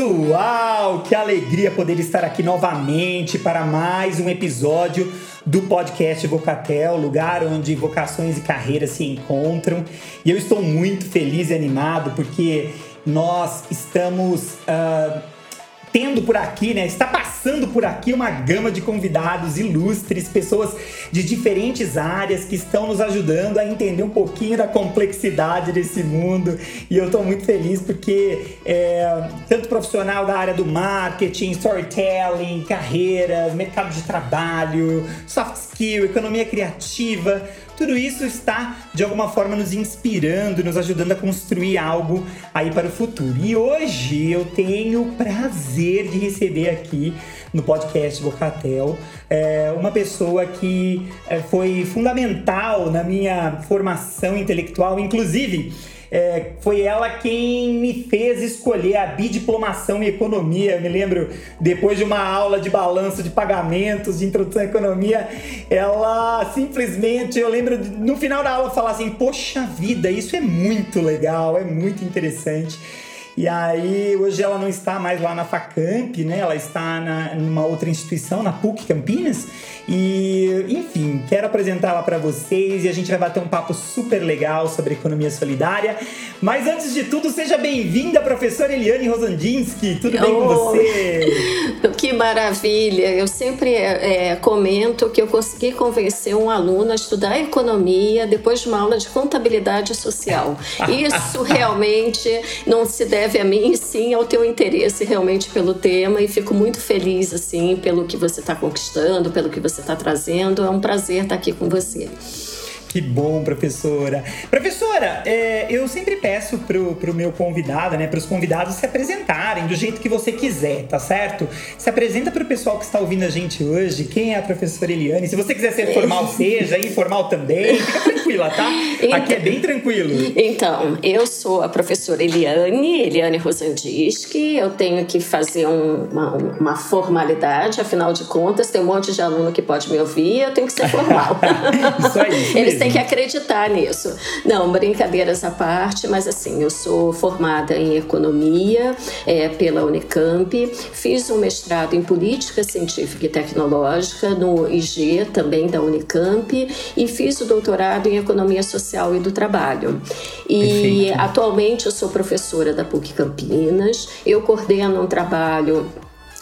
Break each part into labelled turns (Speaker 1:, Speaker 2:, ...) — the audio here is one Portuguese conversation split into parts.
Speaker 1: Pessoal! Que alegria poder estar aqui novamente para mais um episódio do podcast Vocatel, lugar onde vocações e carreiras se encontram. E eu estou muito feliz e animado porque nós estamos. Uh, tendo por aqui, né? Está passando por aqui uma gama de convidados ilustres, pessoas de diferentes áreas que estão nos ajudando a entender um pouquinho da complexidade desse mundo. E eu estou muito feliz porque é, tanto profissional da área do marketing, storytelling, carreira, mercado de trabalho, soft skill, economia criativa, tudo isso está de alguma forma nos inspirando, nos ajudando a construir algo aí para o futuro. E hoje eu tenho o prazer de receber aqui no podcast Bocatel é, uma pessoa que é, foi fundamental na minha formação intelectual, inclusive. É, foi ela quem me fez escolher a bidiplomação em economia. Eu me lembro, depois de uma aula de balanço de pagamentos, de introdução à economia, ela simplesmente, eu lembro no final da aula falar assim: Poxa vida, isso é muito legal, é muito interessante. E aí, hoje ela não está mais lá na Facamp, né? Ela está na, numa outra instituição, na PUC Campinas. E, enfim, quero apresentá-la para vocês e a gente vai bater um papo super legal sobre economia solidária. Mas antes de tudo, seja bem-vinda, professora Eliane Rosandinsky. Tudo bem oh, com você?
Speaker 2: Que maravilha! Eu sempre é, comento que eu consegui convencer um aluno a estudar economia depois de uma aula de contabilidade social. Isso realmente não se deve a mim, sim ao teu interesse realmente pelo tema e fico muito feliz assim pelo que você está conquistando, pelo que você você está trazendo. É um prazer estar aqui com você.
Speaker 1: Que bom, professora. Professora, é, eu sempre peço pro, pro meu convidado, né, pros convidados se apresentarem do jeito que você quiser, tá certo? Se apresenta pro pessoal que está ouvindo a gente hoje. Quem é a professora Eliane? Se você quiser ser formal, seja, informal também. Fica tranquila, tá? Então, Aqui é bem tranquilo.
Speaker 2: Então, eu sou a professora Eliane, Eliane Rosandiski. Eu tenho que fazer um, uma, uma formalidade, afinal de contas, tem um monte de aluno que pode me ouvir, eu tenho que ser formal.
Speaker 1: Isso aí. Isso
Speaker 2: Eles tem que acreditar nisso. Não, brincadeiras à parte, mas assim, eu sou formada em economia é, pela Unicamp, fiz um mestrado em política científica e tecnológica no IG, também da Unicamp, e fiz o doutorado em economia social e do trabalho. E Perfeito. atualmente eu sou professora da PUC Campinas, eu coordeno um trabalho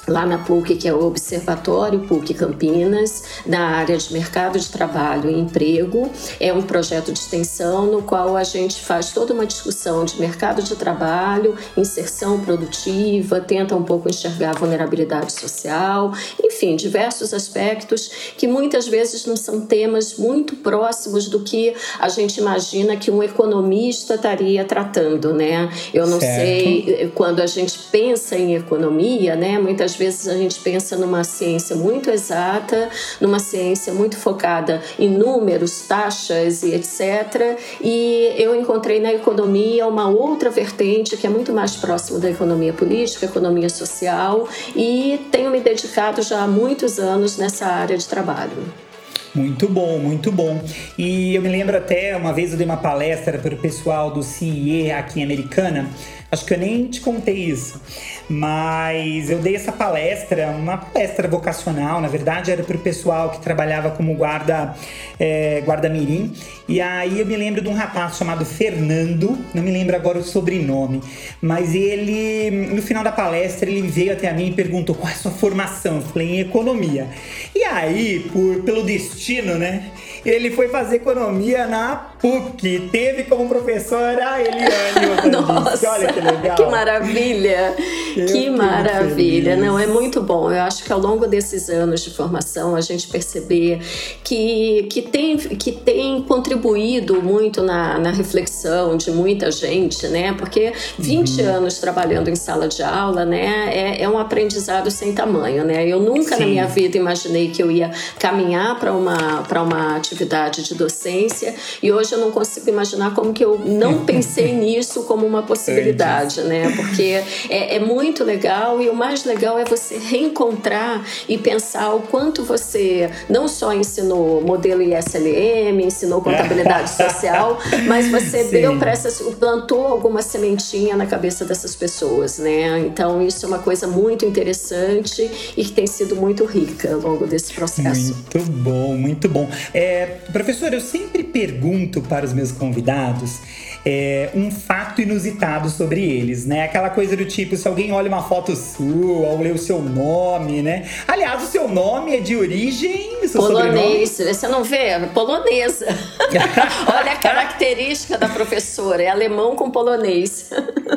Speaker 2: lá na PUC, que é o Observatório PUC Campinas, na área de mercado de trabalho e emprego. É um projeto de extensão no qual a gente faz toda uma discussão de mercado de trabalho, inserção produtiva, tenta um pouco enxergar a vulnerabilidade social, enfim, diversos aspectos que muitas vezes não são temas muito próximos do que a gente imagina que um economista estaria tratando, né? Eu não certo. sei, quando a gente pensa em economia, né, muitas vezes a gente pensa numa ciência muito exata, numa ciência muito focada em números, taxas e etc. E eu encontrei na economia uma outra vertente que é muito mais próxima da economia política, economia social, e tenho me dedicado já há muitos anos nessa área de trabalho.
Speaker 1: Muito bom, muito bom. E eu me lembro até uma vez eu dei uma palestra para o pessoal do CIE aqui em Americana. Acho que eu nem te contei isso. Mas eu dei essa palestra, uma palestra vocacional, na verdade, era para o pessoal que trabalhava como guarda, é, guarda mirim. E aí eu me lembro de um rapaz chamado Fernando, não me lembro agora o sobrenome, mas ele, no final da palestra, ele veio até a mim e perguntou qual é a sua formação. Eu falei, em economia. E aí, por, pelo destino, né? Ele foi fazer economia na PUC. Teve como professora a Eliane.
Speaker 2: Nossa, Olha que legal. Que maravilha. Eu que maravilha. Não, é muito bom. Eu acho que ao longo desses anos de formação, a gente perceber que, que, tem, que tem contribuído muito na, na reflexão de muita gente, né? Porque 20 uhum. anos trabalhando em sala de aula, né? É, é um aprendizado sem tamanho, né? Eu nunca Sim. na minha vida imaginei que eu ia caminhar para uma, uma atividade de docência e hoje hoje eu não consigo imaginar como que eu não pensei nisso como uma possibilidade, né? Porque é, é muito legal e o mais legal é você reencontrar e pensar o quanto você não só ensinou modelo ISLM, ensinou contabilidade social, mas você Sim. deu para essas, plantou alguma sementinha na cabeça dessas pessoas, né? Então isso é uma coisa muito interessante e que tem sido muito rica ao longo desse processo.
Speaker 1: Muito bom, muito bom. É, professor, eu sempre pergunto para os meus convidados é, um fato inusitado sobre eles, né? Aquela coisa do tipo, se alguém olha uma foto sua ou lê o seu nome, né? Aliás, o seu nome é de origem
Speaker 2: polonês. Sobrenome? Você não vê? Polonesa. olha a característica da professora, é alemão com polonês.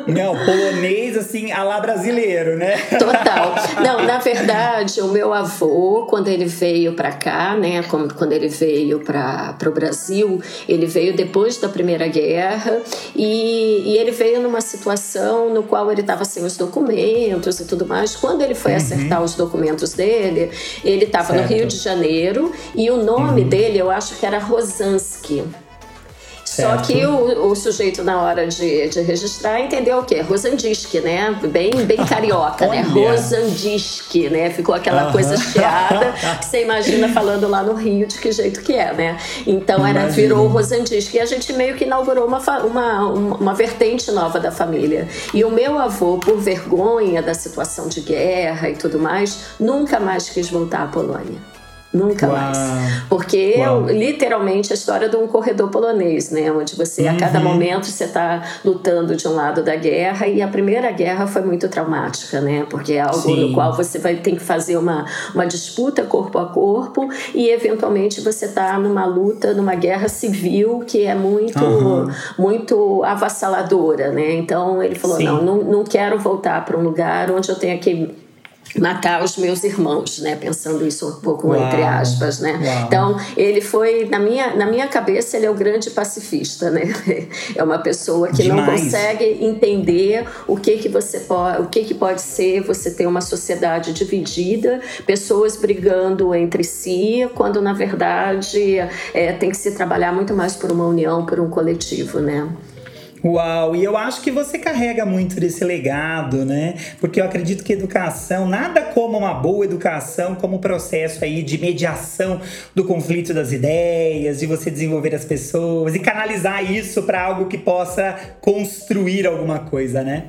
Speaker 1: não, polonês assim, a lá brasileiro, né?
Speaker 2: Total. Não, na verdade, o meu avô, quando ele veio para cá, né, quando ele veio para o Brasil, ele veio depois da Primeira Guerra e, e ele veio numa situação no qual ele estava sem os documentos e tudo mais. Quando ele foi uhum. acertar os documentos dele, ele estava no Rio de Janeiro e o nome uhum. dele eu acho que era Rosansky. Só que o, o, sujeito, na hora de, de registrar, entendeu o quê? Rosandisk, né? Bem, bem carioca, né? Rosandisk, né? Ficou aquela uh -huh. coisa chiada que você imagina falando lá no Rio de que jeito que é, né? Então era, virou Rosandisk. E a gente meio que inaugurou uma, uma, uma vertente nova da família. E o meu avô, por vergonha da situação de guerra e tudo mais, nunca mais quis voltar à Polônia. Nunca Uau. mais. Porque Uau. é literalmente a história de um corredor polonês, né? Onde você, uhum. a cada uhum. momento, você está lutando de um lado da guerra. E a primeira guerra foi muito traumática, né? Porque é algo Sim. no qual você vai ter que fazer uma, uma disputa corpo a corpo e, eventualmente, você está numa luta, numa guerra civil que é muito, uhum. muito avassaladora, né? Então, ele falou, não, não, não quero voltar para um lugar onde eu tenha que matar os meus irmãos, né? Pensando isso um pouco Uau. entre aspas, né? Uau. Então ele foi na minha na minha cabeça ele é o grande pacifista, né? É uma pessoa que Demais. não consegue entender o que que você pode, o que que pode ser você ter uma sociedade dividida, pessoas brigando entre si, quando na verdade é, tem que se trabalhar muito mais por uma união, por um coletivo, né?
Speaker 1: Uau, e eu acho que você carrega muito desse legado, né? Porque eu acredito que educação, nada como uma boa educação, como processo aí de mediação do conflito das ideias, de você desenvolver as pessoas e canalizar isso para algo que possa construir alguma coisa, né?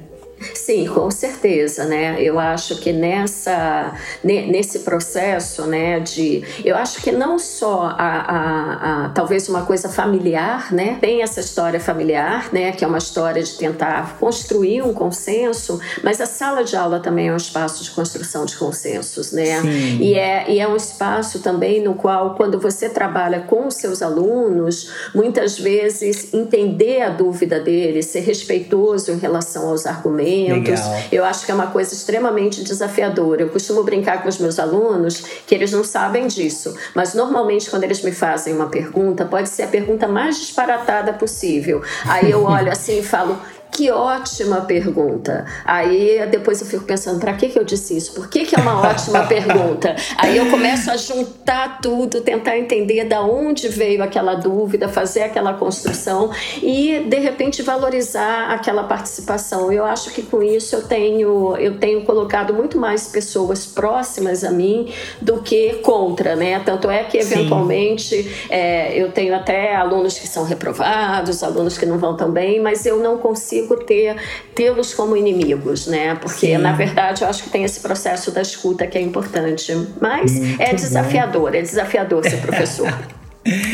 Speaker 2: Sim, com certeza, né? Eu acho que nessa, nesse processo, né, de, eu acho que não só a, a, a, talvez uma coisa familiar, né? Tem essa história familiar, né, que é uma história de tentar construir um consenso, mas a sala de aula também é um espaço de construção de consensos, né? Sim. E é, e é um espaço também no qual, quando você trabalha com os seus alunos, muitas vezes entender a dúvida deles, ser respeitoso em relação aos argumentos Legal. Eu acho que é uma coisa extremamente desafiadora. Eu costumo brincar com os meus alunos que eles não sabem disso, mas normalmente quando eles me fazem uma pergunta, pode ser a pergunta mais disparatada possível. Aí eu olho assim e falo: que ótima pergunta. Aí depois eu fico pensando, para que, que eu disse isso? Por que, que é uma ótima pergunta? Aí eu começo a juntar tudo, tentar entender da onde veio aquela dúvida, fazer aquela construção e de repente valorizar aquela participação. Eu acho que com isso eu tenho eu tenho colocado muito mais pessoas próximas a mim do que contra, né? Tanto é que eventualmente é, eu tenho até alunos que são reprovados, alunos que não vão tão bem, mas eu não consigo consigo ter tê-los como inimigos, né? Porque Sim. na verdade eu acho que tem esse processo da escuta que é importante, mas Muito é desafiador, bom. é desafiador ser professor.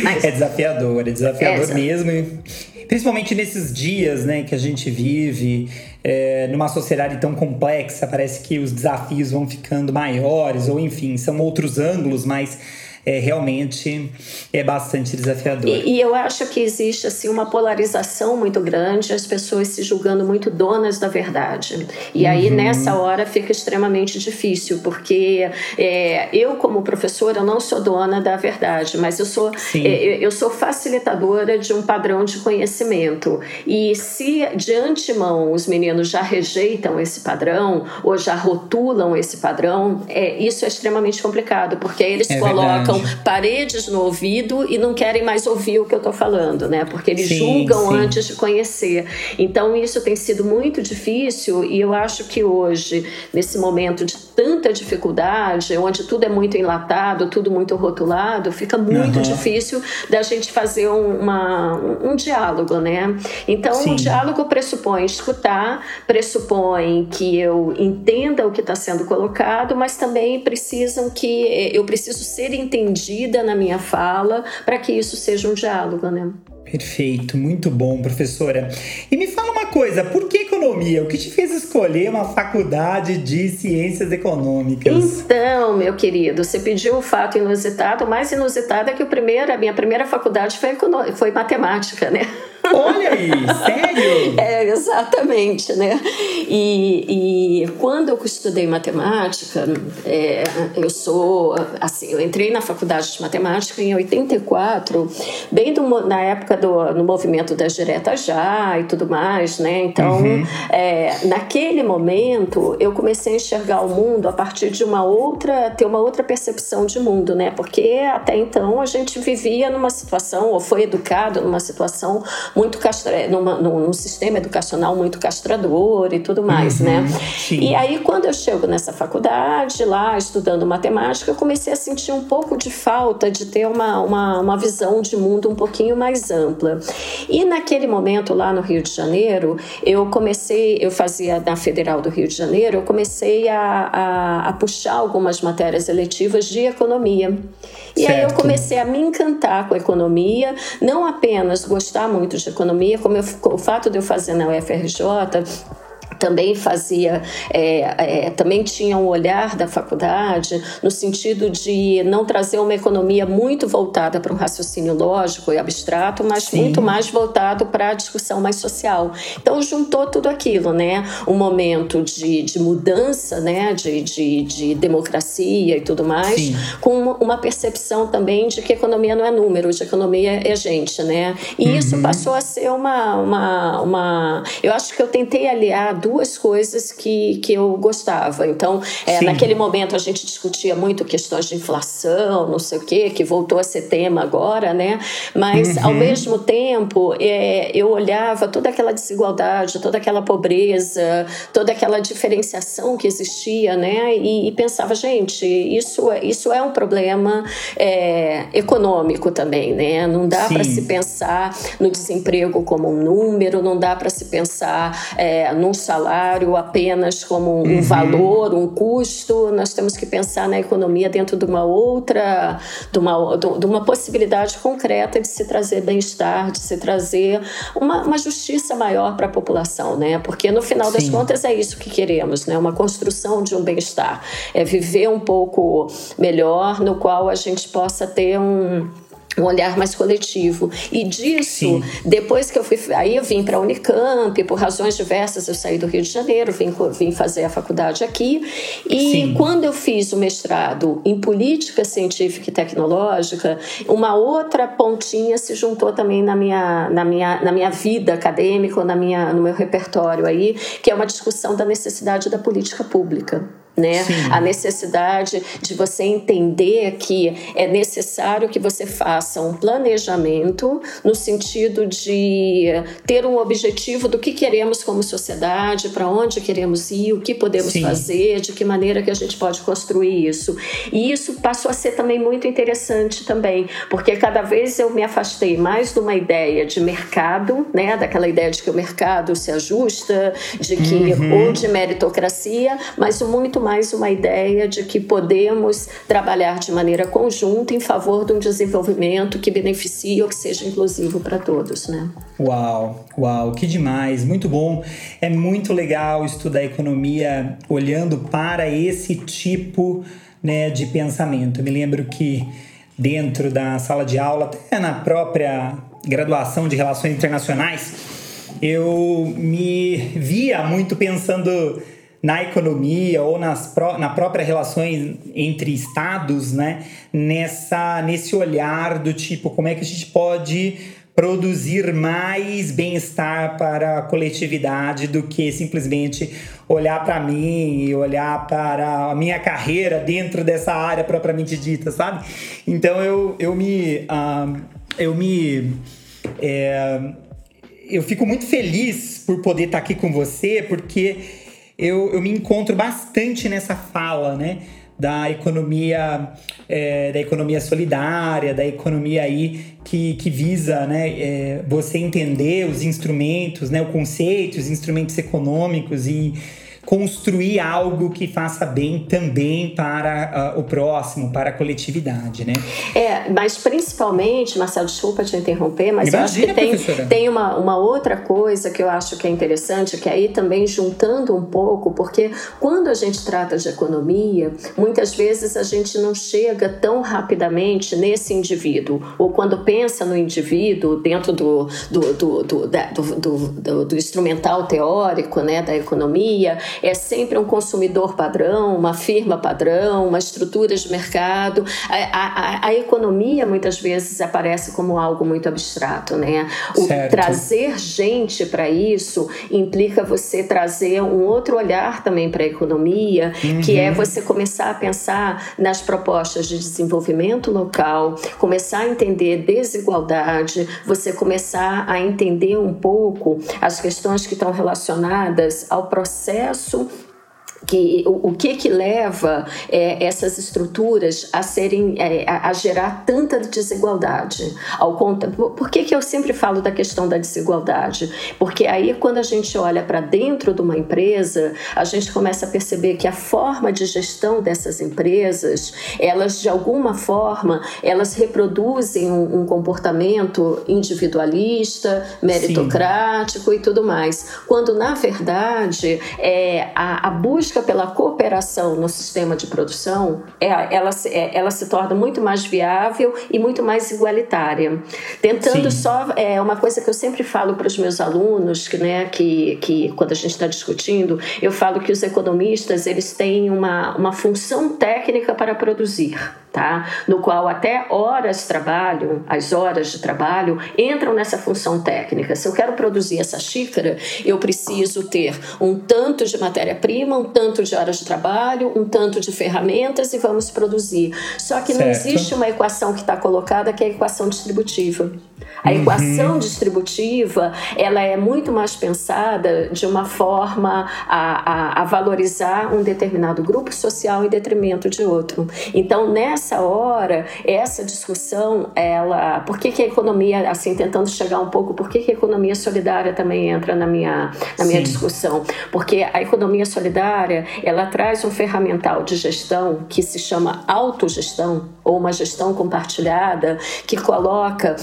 Speaker 1: Mas... É desafiador, é desafiador é, mesmo. Principalmente nesses dias né, que a gente vive, é, numa sociedade tão complexa, parece que os desafios vão ficando maiores, ou enfim, são outros ângulos, mas é, realmente é bastante desafiador.
Speaker 2: E, e, eu acho que existe assim uma polarização muito grande, as pessoas se julgando muito donas da verdade. E uhum. aí nessa hora fica extremamente difícil, porque é, eu como professora não sou dona da verdade, mas eu sou é, eu sou facilitadora de um padrão de conhecimento. E se de antemão os meninos já rejeitam esse padrão ou já rotulam esse padrão, é, isso é extremamente complicado, porque eles é colocam colocam paredes no ouvido e não querem mais ouvir o que eu estou falando, né? Porque eles sim, julgam sim. antes de conhecer. Então isso tem sido muito difícil e eu acho que hoje, nesse momento de tanta dificuldade, onde tudo é muito enlatado, tudo muito rotulado, fica muito uhum. difícil da gente fazer uma, um, um diálogo, né? Então, Sim. um diálogo pressupõe escutar, pressupõe que eu entenda o que está sendo colocado, mas também precisam que eh, eu preciso ser entendida na minha fala para que isso seja um diálogo, né?
Speaker 1: Perfeito, muito bom, professora. E me fala uma coisa, por que economia? O que te fez escolher uma faculdade de ciências econômicas?
Speaker 2: Então, meu querido, você pediu um fato inusitado. O mais inusitado é que o primeiro, a minha primeira faculdade foi, foi matemática, né?
Speaker 1: Olha aí, sério?
Speaker 2: É, exatamente, né? E, e quando eu estudei matemática, é, eu sou, assim, eu entrei na faculdade de matemática em 84, bem do, na época do no movimento das diretas já e tudo mais, né? Então, uhum. é, naquele momento, eu comecei a enxergar o mundo a partir de uma outra, ter uma outra percepção de mundo, né? Porque até então a gente vivia numa situação, ou foi educado numa situação muito castra, é, numa, num, num, sistema educacional muito castrador e tudo mais, né? uhum, né? Sim. E aí, quando eu chego nessa faculdade, lá estudando matemática, eu comecei a sentir um pouco de falta de ter uma, uma, uma visão de mundo um pouquinho mais ampla. E naquele momento, lá no Rio de Janeiro, eu comecei, eu fazia na Federal do Rio de Janeiro, eu comecei a, a, a puxar algumas matérias eletivas de economia. E certo. aí eu comecei a me encantar com a economia, não apenas gostar muito de economia, como eu, o fato de eu fazer na UFRJ também fazia, é, é, também tinha um olhar da faculdade no sentido de não trazer uma economia muito voltada para um raciocínio lógico e abstrato, mas Sim. muito mais voltado para a discussão mais social. Então juntou tudo aquilo, né? Um momento de, de mudança, né? De, de, de democracia e tudo mais, Sim. com uma percepção também de que economia não é número, de economia é gente, né? E uhum. isso passou a ser uma, uma, uma... Eu acho que eu tentei aliar duas coisas que, que eu gostava. Então, é, naquele momento a gente discutia muito questões de inflação, não sei o quê, que voltou a ser tema agora, né? Mas, uhum. ao mesmo tempo, é, eu olhava toda aquela desigualdade, toda aquela pobreza, toda aquela diferenciação que existia, né? E, e pensava, gente, isso, é, isso é um problema é, econômico também, né? Não dá para se pensar no desemprego como um número, não dá para se pensar é, num salário salário apenas como um uhum. valor, um custo. Nós temos que pensar na economia dentro de uma outra, de uma, de uma possibilidade concreta de se trazer bem-estar, de se trazer uma, uma justiça maior para a população, né? Porque no final Sim. das contas é isso que queremos, né? Uma construção de um bem-estar, é viver um pouco melhor, no qual a gente possa ter um um olhar mais coletivo. E disso, Sim. depois que eu fui. Aí eu vim para a Unicamp, por razões diversas, eu saí do Rio de Janeiro, vim, vim fazer a faculdade aqui. E Sim. quando eu fiz o mestrado em política científica e tecnológica, uma outra pontinha se juntou também na minha, na minha, na minha vida acadêmica, na minha, no meu repertório aí, que é uma discussão da necessidade da política pública né? A necessidade de você entender que é necessário que você faça um planejamento no sentido de ter um objetivo do que queremos como sociedade, para onde queremos ir, o que podemos Sim. fazer, de que maneira que a gente pode construir isso. E isso passou a ser também muito interessante também, porque cada vez eu me afastei mais de uma ideia de mercado, né? Daquela ideia de que o mercado se ajusta, de que uhum. ou de meritocracia, mas muito mais mais uma ideia de que podemos trabalhar de maneira conjunta em favor de um desenvolvimento que beneficie ou que seja inclusivo para todos, né?
Speaker 1: Uau, uau, que demais, muito bom. É muito legal estudar economia olhando para esse tipo né, de pensamento. Eu me lembro que dentro da sala de aula, até na própria graduação de Relações Internacionais, eu me via muito pensando na economia ou nas na própria relações entre estados, né? Nessa, nesse olhar do tipo, como é que a gente pode produzir mais bem-estar para a coletividade do que simplesmente olhar para mim e olhar para a minha carreira dentro dessa área propriamente dita, sabe? Então eu, eu me. Uh, eu me. É, eu fico muito feliz por poder estar aqui com você, porque eu, eu me encontro bastante nessa fala, né? da economia é, da economia solidária, da economia aí que, que visa né, é, você entender os instrumentos, né, o conceito, os instrumentos econômicos e construir algo que faça bem também para uh, o próximo, para a coletividade, né?
Speaker 2: É, mas principalmente, Marcelo, desculpa te interromper, mas Imagina, eu acho que tem, tem uma, uma outra coisa que eu acho que é interessante, que aí também juntando um pouco, porque quando a gente trata de economia, muitas vezes a gente não chega tão rapidamente nesse indivíduo, ou quando pensa no indivíduo dentro do, do, do, do, do, do, do instrumental teórico né, da economia, é sempre um consumidor padrão, uma firma padrão, uma estrutura de mercado. A, a, a economia muitas vezes aparece como algo muito abstrato, né? O trazer gente para isso implica você trazer um outro olhar também para a economia, uhum. que é uhum. você começar a pensar nas propostas de desenvolvimento local, começar a entender desigualdade, você começar a entender um pouco as questões que estão relacionadas ao processo processo que o, o que que leva é, essas estruturas a serem é, a, a, gerar tanta desigualdade? Ao por que que eu sempre falo da questão da desigualdade? Porque aí quando a gente olha para dentro de uma empresa a gente começa a perceber que a forma de gestão dessas empresas elas de alguma forma elas reproduzem um, um comportamento individualista meritocrático Sim. e tudo mais. Quando na verdade é, a, a busca busca pela cooperação no sistema de produção, é, ela, é, ela se torna muito mais viável e muito mais igualitária. Tentando Sim. só, é uma coisa que eu sempre falo para os meus alunos, que, né, que, que quando a gente está discutindo, eu falo que os economistas eles têm uma, uma função técnica para produzir tá? No qual até horas de trabalho, as horas de trabalho entram nessa função técnica. Se eu quero produzir essa xícara, eu preciso ter um tanto de matéria-prima, um tanto de horas de trabalho, um tanto de ferramentas e vamos produzir. Só que certo. não existe uma equação que está colocada que é a equação distributiva. A uhum. equação distributiva ela é muito mais pensada de uma forma a, a, a, valorizar um determinado grupo social em detrimento de outro. Então, nessa hora, essa discussão, ela, por que, que a economia, assim, tentando chegar um pouco, por que, que a economia solidária também entra na minha, na minha discussão? Porque a economia solidária, ela traz um ferramental de gestão que se chama autogestão, ou uma gestão compartilhada, que coloca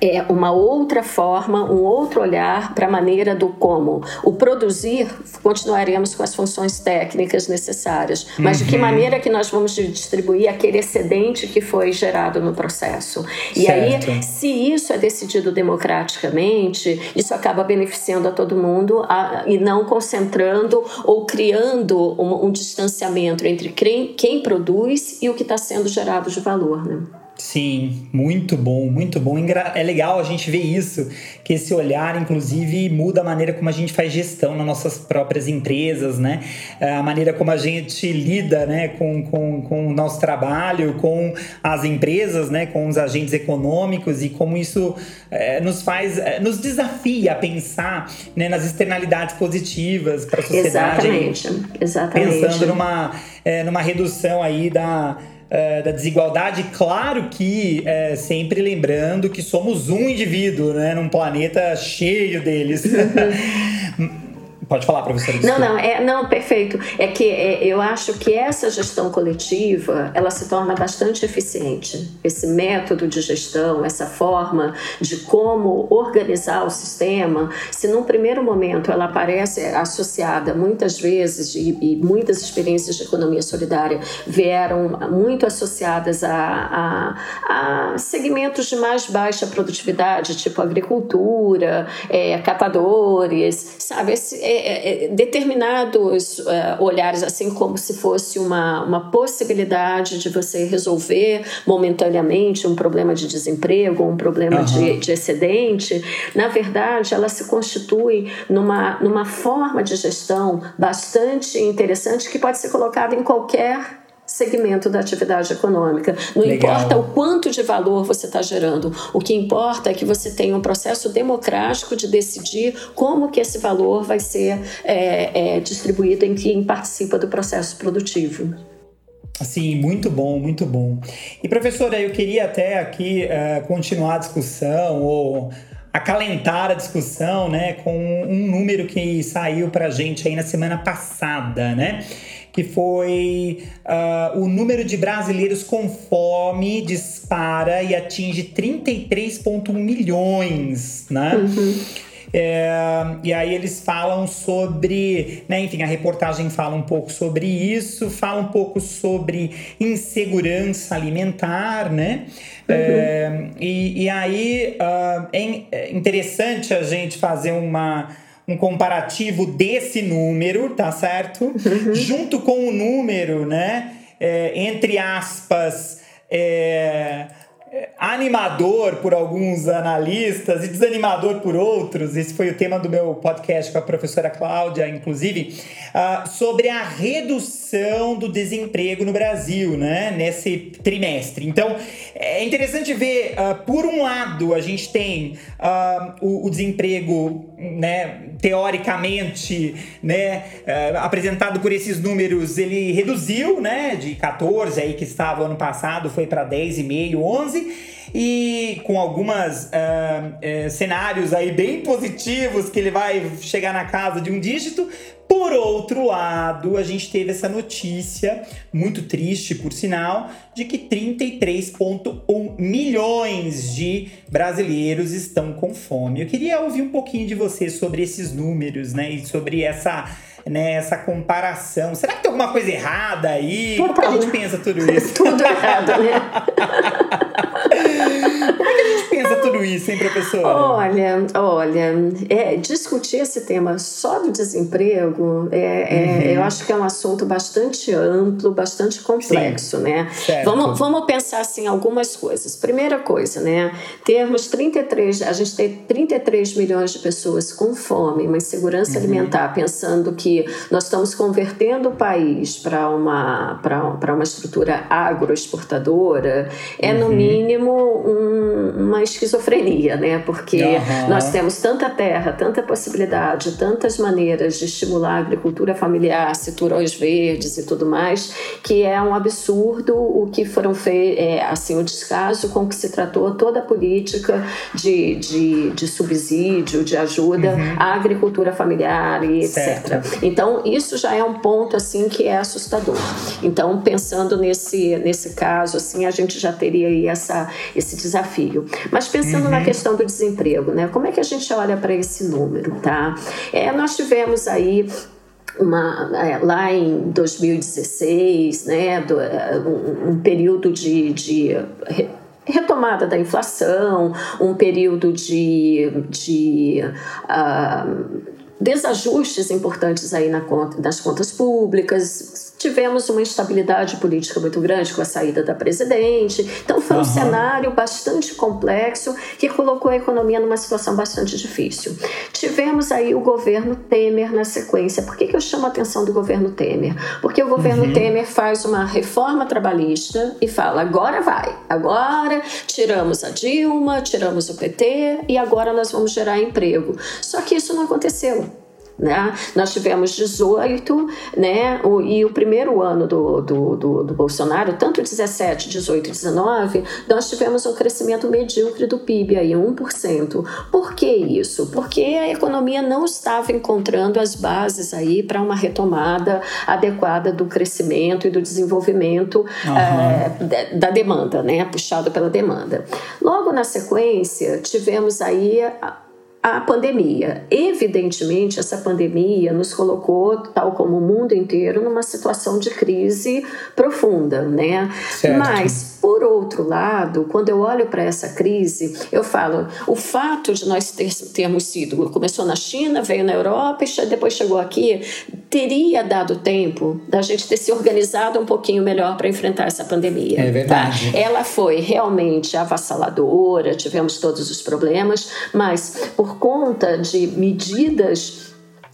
Speaker 2: é uma outra forma, um outro olhar para a maneira do como. O produzir, continuaremos com as funções técnicas necessárias, mas uhum. de que uhum. maneira que nós vamos distribuir aquele excedente que foi gerado no processo. E certo. aí, se isso é decidido democraticamente, isso acaba beneficiando a todo mundo a, e não concentrando ou criando um, um distanciamento entre quem, quem produz e o que está sendo gerado de valor. Né?
Speaker 1: Sim, muito bom, muito bom. É legal a gente ver isso, que esse olhar, inclusive, muda a maneira como a gente faz gestão nas nossas próprias empresas, né? É, a maneira como a gente lida né, com, com, com o nosso trabalho, com as empresas, né, com os agentes econômicos e como isso é, nos faz, é, nos desafia a pensar né, nas externalidades positivas para a sociedade.
Speaker 2: Exatamente, exatamente.
Speaker 1: Pensando numa, é, numa redução aí da é, da desigualdade, claro que é, sempre lembrando que somos um indivíduo, né, num planeta cheio deles. Pode falar, professora.
Speaker 2: Não, não, é, não, perfeito. É que é, eu acho que essa gestão coletiva ela se torna bastante eficiente. Esse método de gestão, essa forma de como organizar o sistema, se num primeiro momento ela aparece associada muitas vezes, e, e muitas experiências de economia solidária vieram muito associadas a, a, a segmentos de mais baixa produtividade, tipo agricultura, é, catadores, sabe? Esse, é, é, determinados uh, olhares, assim como se fosse uma, uma possibilidade de você resolver momentaneamente um problema de desemprego, um problema uhum. de, de excedente, na verdade, ela se constitui numa, numa forma de gestão bastante interessante que pode ser colocada em qualquer segmento da atividade econômica. Não Legal. importa o quanto de valor você está gerando, o que importa é que você tenha um processo democrático de decidir como que esse valor vai ser é, é, distribuído em quem participa do processo produtivo.
Speaker 1: Sim, muito bom, muito bom. E professora, eu queria até aqui uh, continuar a discussão ou acalentar a discussão, né, com um número que saiu para a gente aí na semana passada, né? Que foi uh, o número de brasileiros com fome dispara e atinge 33,1 milhões, né? Uhum. É, e aí eles falam sobre, né, enfim, a reportagem fala um pouco sobre isso, fala um pouco sobre insegurança alimentar, né? Uhum. É, e, e, aí uh, é interessante a gente fazer uma um comparativo desse número, tá certo? Uhum. Junto com o número, né? É, entre aspas, é, animador por alguns analistas e desanimador por outros. Esse foi o tema do meu podcast com a professora Cláudia, inclusive, uh, sobre a redução do desemprego no Brasil, né, nesse trimestre. Então, é interessante ver, uh, por um lado, a gente tem uh, o, o, desemprego, né, teoricamente, né, apresentado por esses números, ele reduziu, né, de 14 aí que estava ano passado, foi para 10,5, 11 e com algumas uh, uh, cenários aí bem positivos que ele vai chegar na casa de um dígito. Por outro lado, a gente teve essa notícia, muito triste por sinal, de que 33,1 milhões de brasileiros estão com fome. Eu queria ouvir um pouquinho de você sobre esses números, né? E sobre essa né, essa comparação. Será que tem alguma coisa errada aí? Total. Como a gente pensa tudo isso?
Speaker 2: tudo errado, né?
Speaker 1: Como é que a gente pensa tudo isso, hein, professora?
Speaker 2: Olha, olha, é, discutir esse tema só do desemprego, é, é uhum. eu acho que é um assunto bastante amplo, bastante complexo, Sim. né? Vamos, vamos pensar assim algumas coisas. Primeira coisa, né? Termos 33, a gente tem 33 milhões de pessoas com fome, uma insegurança uhum. alimentar, pensando que nós estamos convertendo o país para uma, para uma estrutura agroexportadora, é no uhum. mínimo um, uma esquizofrenia, né? Porque uhum. nós temos tanta terra, tanta possibilidade, tantas maneiras de estimular a agricultura familiar, cinturões verdes e tudo mais, que é um absurdo o que foram feitos, é, assim, o descaso com que se tratou toda a política de, de, de subsídio, de ajuda uhum. à agricultura familiar e certo. etc. Então, isso já é um ponto assim que é assustador. Então, pensando nesse, nesse caso, assim, a gente já teria aí essa, esse desafio. Mas pensando uhum. na questão do desemprego, né? Como é que a gente olha para esse número, tá? É, nós tivemos aí uma, é, lá em 2016, né, do, é, um, um, período de, de retomada da inflação, um período de, de uh, desajustes importantes aí na conta, nas contas públicas, tivemos uma instabilidade política muito grande com a saída da presidente. Então foi um uhum. cenário bastante complexo que colocou a economia numa situação bastante difícil. Tivemos aí o governo Temer na sequência. Por que, que eu chamo a atenção do governo Temer? Porque o governo uhum. Temer faz uma reforma trabalhista e fala: agora vai, agora tiramos a Dilma, tiramos o PT e agora nós vamos gerar emprego. Só que isso não aconteceu. Né? Nós tivemos 18, né? O, e o primeiro ano do, do, do, do, Bolsonaro, tanto 17, 18 e 19, nós tivemos um crescimento medíocre do PIB, aí 1%. Por que isso? Porque a economia não estava encontrando as bases aí para uma retomada adequada do crescimento e do desenvolvimento uhum. é, da demanda, né? puxado pela demanda. Logo na sequência, tivemos aí a pandemia. Evidentemente, essa pandemia nos colocou, tal como o mundo inteiro, numa situação de crise profunda, né? Certo. Mas, por outro lado, quando eu olho para essa crise, eu falo, o fato de nós ter, termos sido, começou na China, veio na Europa e depois chegou aqui, teria dado tempo da gente ter se organizado um pouquinho melhor para enfrentar essa pandemia.
Speaker 1: É verdade.
Speaker 2: Tá? Ela foi realmente avassaladora, tivemos todos os problemas, mas por conta de medidas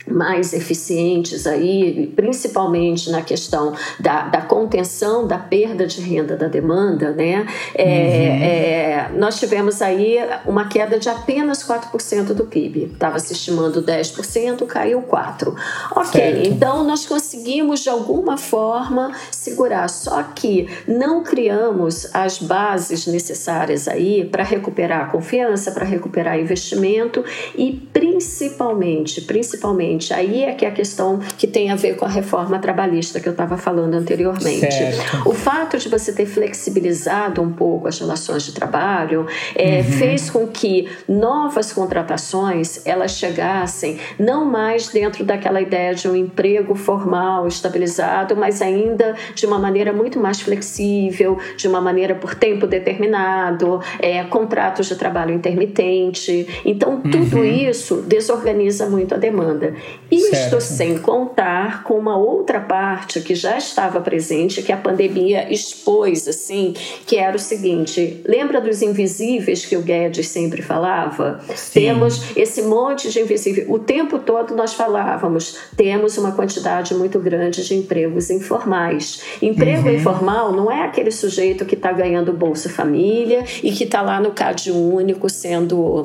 Speaker 2: mais eficientes aí, principalmente na questão da, da contenção da perda de renda da demanda, né? É, uhum. é, nós tivemos aí uma queda de apenas 4% do PIB. Estava se estimando 10%, caiu 4%. Ok, certo. então nós conseguimos de alguma forma segurar, só que não criamos as bases necessárias aí para recuperar a confiança, para recuperar investimento e principalmente, principalmente Aí é que é a questão que tem a ver com a reforma trabalhista que eu estava falando anteriormente. Certo. O fato de você ter flexibilizado um pouco as relações de trabalho é, uhum. fez com que novas contratações elas chegassem não mais dentro daquela ideia de um emprego formal, estabilizado, mas ainda de uma maneira muito mais flexível, de uma maneira por tempo determinado, é, contratos de trabalho intermitente. Então, tudo uhum. isso desorganiza muito a demanda. Isto certo. sem contar com uma outra parte que já estava presente, que a pandemia expôs, assim, que era o seguinte: lembra dos invisíveis que o Guedes sempre falava? Sim. Temos esse monte de invisíveis. O tempo todo nós falávamos, temos uma quantidade muito grande de empregos informais. Emprego uhum. informal não é aquele sujeito que está ganhando Bolsa Família e que está lá no CAD único sendo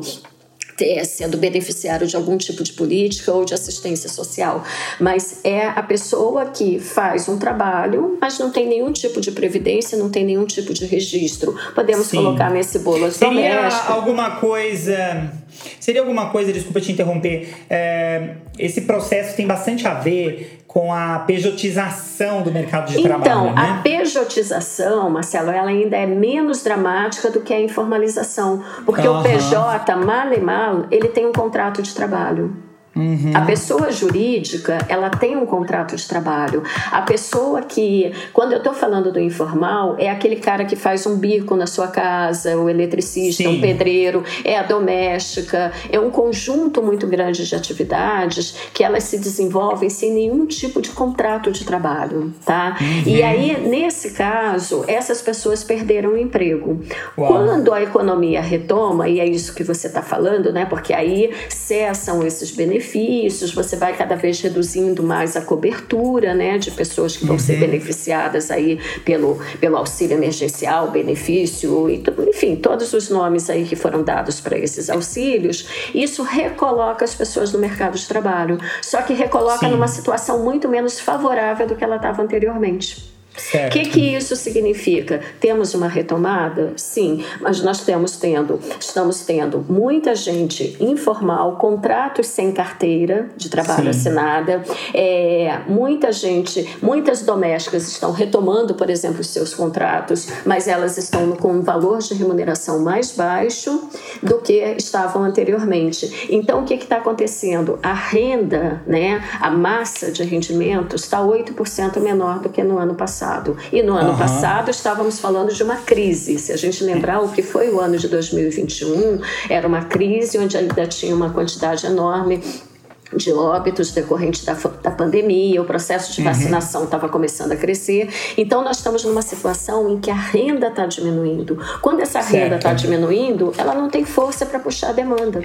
Speaker 2: sendo beneficiário de algum tipo de política ou de assistência social, mas é a pessoa que faz um trabalho, mas não tem nenhum tipo de previdência, não tem nenhum tipo de registro. Podemos Sim. colocar nesse bolo
Speaker 1: Seria domésticas. alguma coisa. Seria alguma coisa, desculpa te interromper. É, esse processo tem bastante a ver com a pejotização do mercado de
Speaker 2: então,
Speaker 1: trabalho. Então,
Speaker 2: a pejotização, Marcelo, ela ainda é menos dramática do que a informalização, porque uhum. o PJ, mal e mal, ele tem um contrato de trabalho. Uhum. A pessoa jurídica, ela tem um contrato de trabalho. A pessoa que, quando eu estou falando do informal, é aquele cara que faz um bico na sua casa, o eletricista, Sim. um pedreiro, é a doméstica, é um conjunto muito grande de atividades que elas se desenvolvem sem nenhum tipo de contrato de trabalho, tá? Uhum. E aí, nesse caso, essas pessoas perderam o emprego. Uau. Quando a economia retoma, e é isso que você está falando, né? Porque aí cessam esses benefícios benefícios, você vai cada vez reduzindo mais a cobertura né, de pessoas que vão uhum. ser beneficiadas aí pelo, pelo auxílio emergencial, benefício, e enfim, todos os nomes aí que foram dados para esses auxílios, isso recoloca as pessoas no mercado de trabalho. Só que recoloca Sim. numa situação muito menos favorável do que ela estava anteriormente. O que, que isso significa? Temos uma retomada? Sim, mas nós temos tendo, estamos tendo muita gente informal, contratos sem carteira de trabalho Sim. assinada, é, muita gente, muitas domésticas estão retomando, por exemplo, os seus contratos, mas elas estão com um valor de remuneração mais baixo do que estavam anteriormente. Então, o que está acontecendo? A renda, né, a massa de rendimentos está 8% menor do que no ano passado passado. E no ano uhum. passado estávamos falando de uma crise. Se a gente lembrar o que foi o ano de 2021, era uma crise onde ainda tinha uma quantidade enorme de óbitos decorrentes da, da pandemia, o processo de uhum. vacinação estava uhum. começando a crescer. Então, nós estamos numa situação em que a renda está diminuindo. Quando essa renda está diminuindo, ela não tem força para puxar a demanda.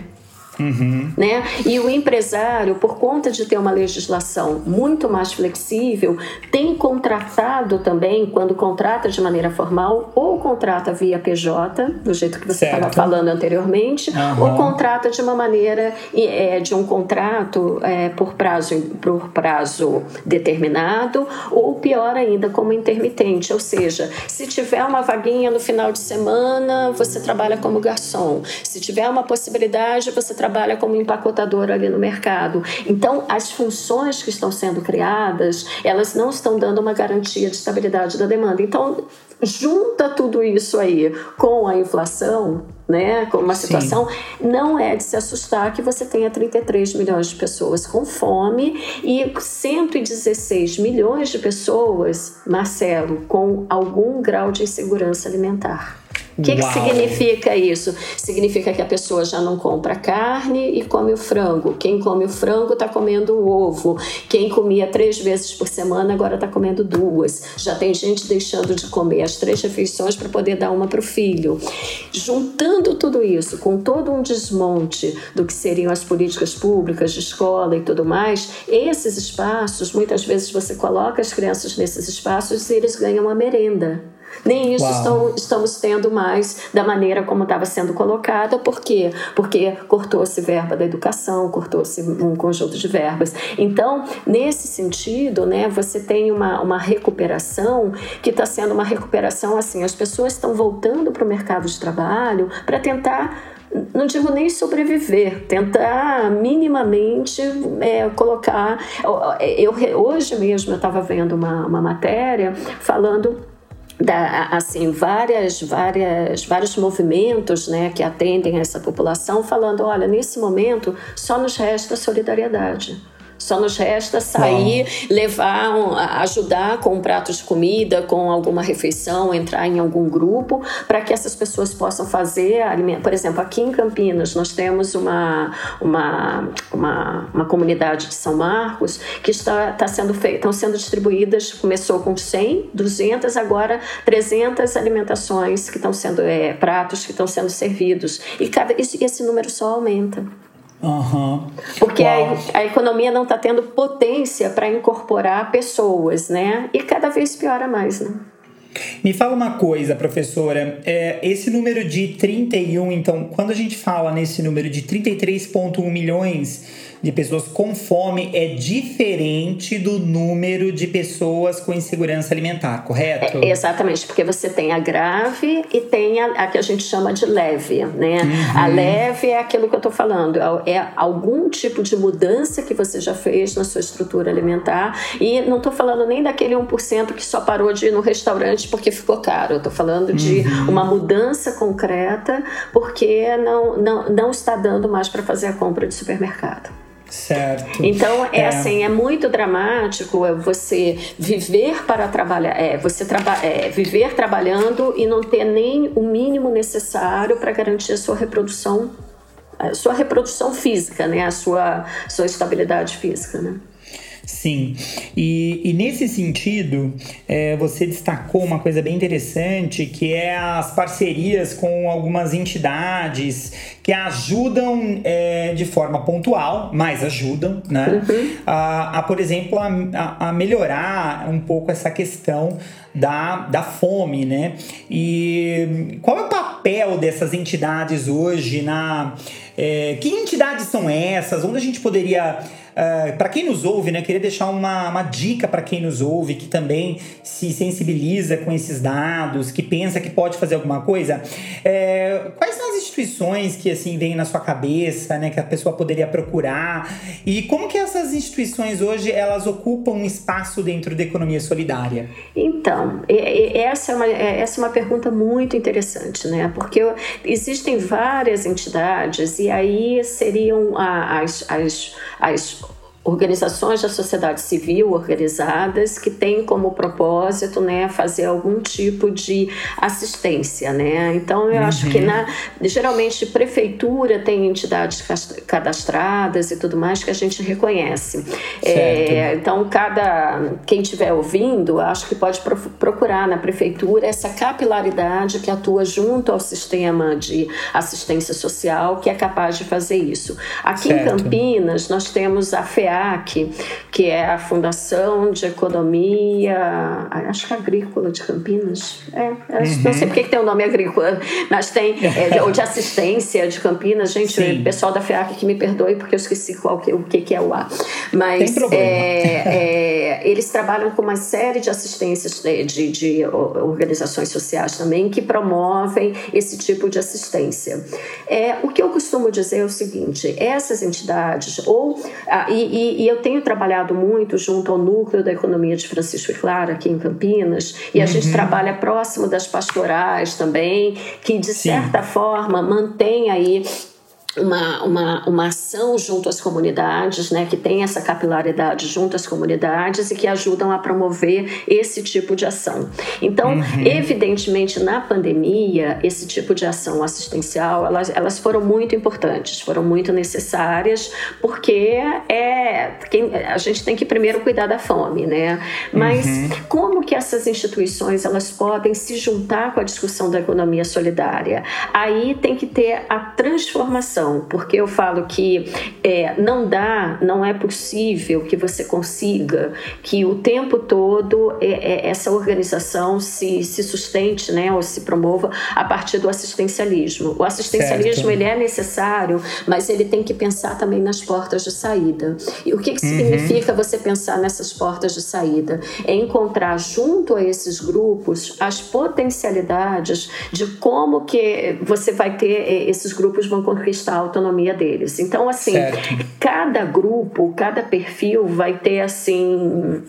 Speaker 2: Uhum. Né? E o empresário, por conta de ter uma legislação muito mais flexível, tem contratado também, quando contrata de maneira formal, ou contrata via PJ, do jeito que você estava falando anteriormente, uhum. ou contrata de uma maneira é, de um contrato é, por, prazo, por prazo determinado, ou pior ainda, como intermitente. Ou seja, se tiver uma vaguinha no final de semana, você trabalha como garçom. Se tiver uma possibilidade, você trabalha como empacotador ali no mercado. Então, as funções que estão sendo criadas, elas não estão dando uma garantia de estabilidade da demanda. Então, junta tudo isso aí com a inflação, né, com uma situação, Sim. não é de se assustar que você tenha 33 milhões de pessoas com fome e 116 milhões de pessoas, Marcelo, com algum grau de insegurança alimentar. O que, que, significa isso? Significa que a pessoa já não compra carne e come o frango. Quem come o frango está comendo o ovo. Quem comia três vezes por semana agora está comendo duas. Já tem gente deixando de comer as três refeições para poder dar uma para o filho. Juntando tudo isso com todo um desmonte do que seriam as políticas públicas de escola e tudo mais, esses espaços, muitas vezes você coloca as crianças nesses espaços e eles ganham a merenda. Nem isso estão, estamos tendo mais da maneira como estava sendo colocada. Por quê? Porque cortou-se verba da educação, cortou-se um conjunto de verbas. Então, nesse sentido, né, você tem uma, uma recuperação que está sendo uma recuperação assim, as pessoas estão voltando para o mercado de trabalho para tentar não digo nem sobreviver, tentar minimamente é, colocar. Eu, hoje mesmo eu estava vendo uma, uma matéria falando da, assim várias várias vários movimentos né que atendem a essa população falando olha nesse momento só nos resta solidariedade só nos resta sair, levar, ajudar com um prato de comida, com alguma refeição, entrar em algum grupo, para que essas pessoas possam fazer alimento. Por exemplo, aqui em Campinas, nós temos uma, uma, uma, uma comunidade de São Marcos que está, está sendo feita, estão sendo distribuídas, começou com 100, 200, agora 300 alimentações que estão sendo, é, pratos que estão sendo servidos. E cada, esse, esse número só aumenta.
Speaker 1: Uhum.
Speaker 2: Porque a, a, economia não está tendo potência para incorporar pessoas, né? E cada vez piora mais, né?
Speaker 1: Me fala uma coisa, professora. É, esse número de 31, então, quando a gente fala nesse número de 33,1 milhões de pessoas com fome é diferente do número de pessoas com insegurança alimentar, correto?
Speaker 2: É, exatamente, porque você tem a grave e tem a, a que a gente chama de leve, né? Uhum. A leve é aquilo que eu estou falando, é, é algum tipo de mudança que você já fez na sua estrutura alimentar e não estou falando nem daquele 1% que só parou de ir no restaurante porque ficou caro, eu estou falando de uhum. uma mudança concreta porque não, não, não está dando mais para fazer a compra de supermercado.
Speaker 1: Certo.
Speaker 2: Então é, é, assim, é muito dramático é você viver para trabalhar, é, você traba é, viver trabalhando e não ter nem o mínimo necessário para garantir a sua reprodução, a sua reprodução física, né, a sua sua estabilidade física, né?
Speaker 1: Sim, e, e nesse sentido, é, você destacou uma coisa bem interessante que é as parcerias com algumas entidades que ajudam é, de forma pontual, mas ajudam, né? Uhum. A, a, por exemplo, a, a melhorar um pouco essa questão da, da fome, né? E qual é o papel dessas entidades hoje na. É, que entidades são essas? Onde a gente poderia Ah, para quem nos ouve, né, queria deixar uma, uma dica para quem nos ouve, que também se sensibiliza com esses dados, que pensa que pode fazer alguma coisa. É, quais são as instituições que assim vêm na sua cabeça, né, que a pessoa poderia procurar? E como que essas instituições hoje elas ocupam um espaço dentro da economia solidária?
Speaker 2: Então, essa é uma, é, essa é uma pergunta muito interessante, né? Porque existem várias entidades e aí seriam as, as, as organizações da sociedade civil organizadas que têm como propósito né, fazer algum tipo de assistência. Né? Então, eu uhum. acho que uhum. na, geralmente prefeitura tem entidades cadastradas e tudo mais que a gente reconhece. É, então, cada quem estiver ouvindo, acho que pode procurar na prefeitura essa capilaridade que atua junto ao sistema de assistência social que é capaz de fazer isso. Aqui certo. em Campinas, nós temos a FEA FEAC, que é a Fundação de Economia, acho que agrícola de Campinas. É, uhum. não sei porque que tem o nome agrícola, mas tem, é, ou de assistência de Campinas. Gente, Sim. o pessoal da FEAC que me perdoe porque eu esqueci qual que, o que, que é o A. Mas é, é, eles trabalham com uma série de assistências de, de, de organizações sociais também que promovem esse tipo de assistência. É, o que eu costumo dizer é o seguinte: essas entidades, ou ah, e, e, eu tenho trabalhado muito junto ao núcleo da economia de Francisco e Clara aqui em Campinas, e a uhum. gente trabalha próximo das pastorais também, que de Sim. certa forma mantém aí uma, uma, uma ação junto às comunidades, né, que tem essa capilaridade junto às comunidades e que ajudam a promover esse tipo de ação. Então, uhum. evidentemente, na pandemia, esse tipo de ação assistencial, elas, elas foram muito importantes, foram muito necessárias, porque é, quem, a gente tem que primeiro cuidar da fome, né? Mas uhum. como que essas instituições elas podem se juntar com a discussão da economia solidária? Aí tem que ter a transformação porque eu falo que é, não dá, não é possível que você consiga que o tempo todo é, é, essa organização se, se sustente, né, ou se promova a partir do assistencialismo. O assistencialismo ele é necessário, mas ele tem que pensar também nas portas de saída. E o que, que uhum. significa você pensar nessas portas de saída? É encontrar junto a esses grupos as potencialidades de como que você vai ter é, esses grupos vão conquistar a autonomia deles. Então, assim, certo. cada grupo, cada perfil vai ter assim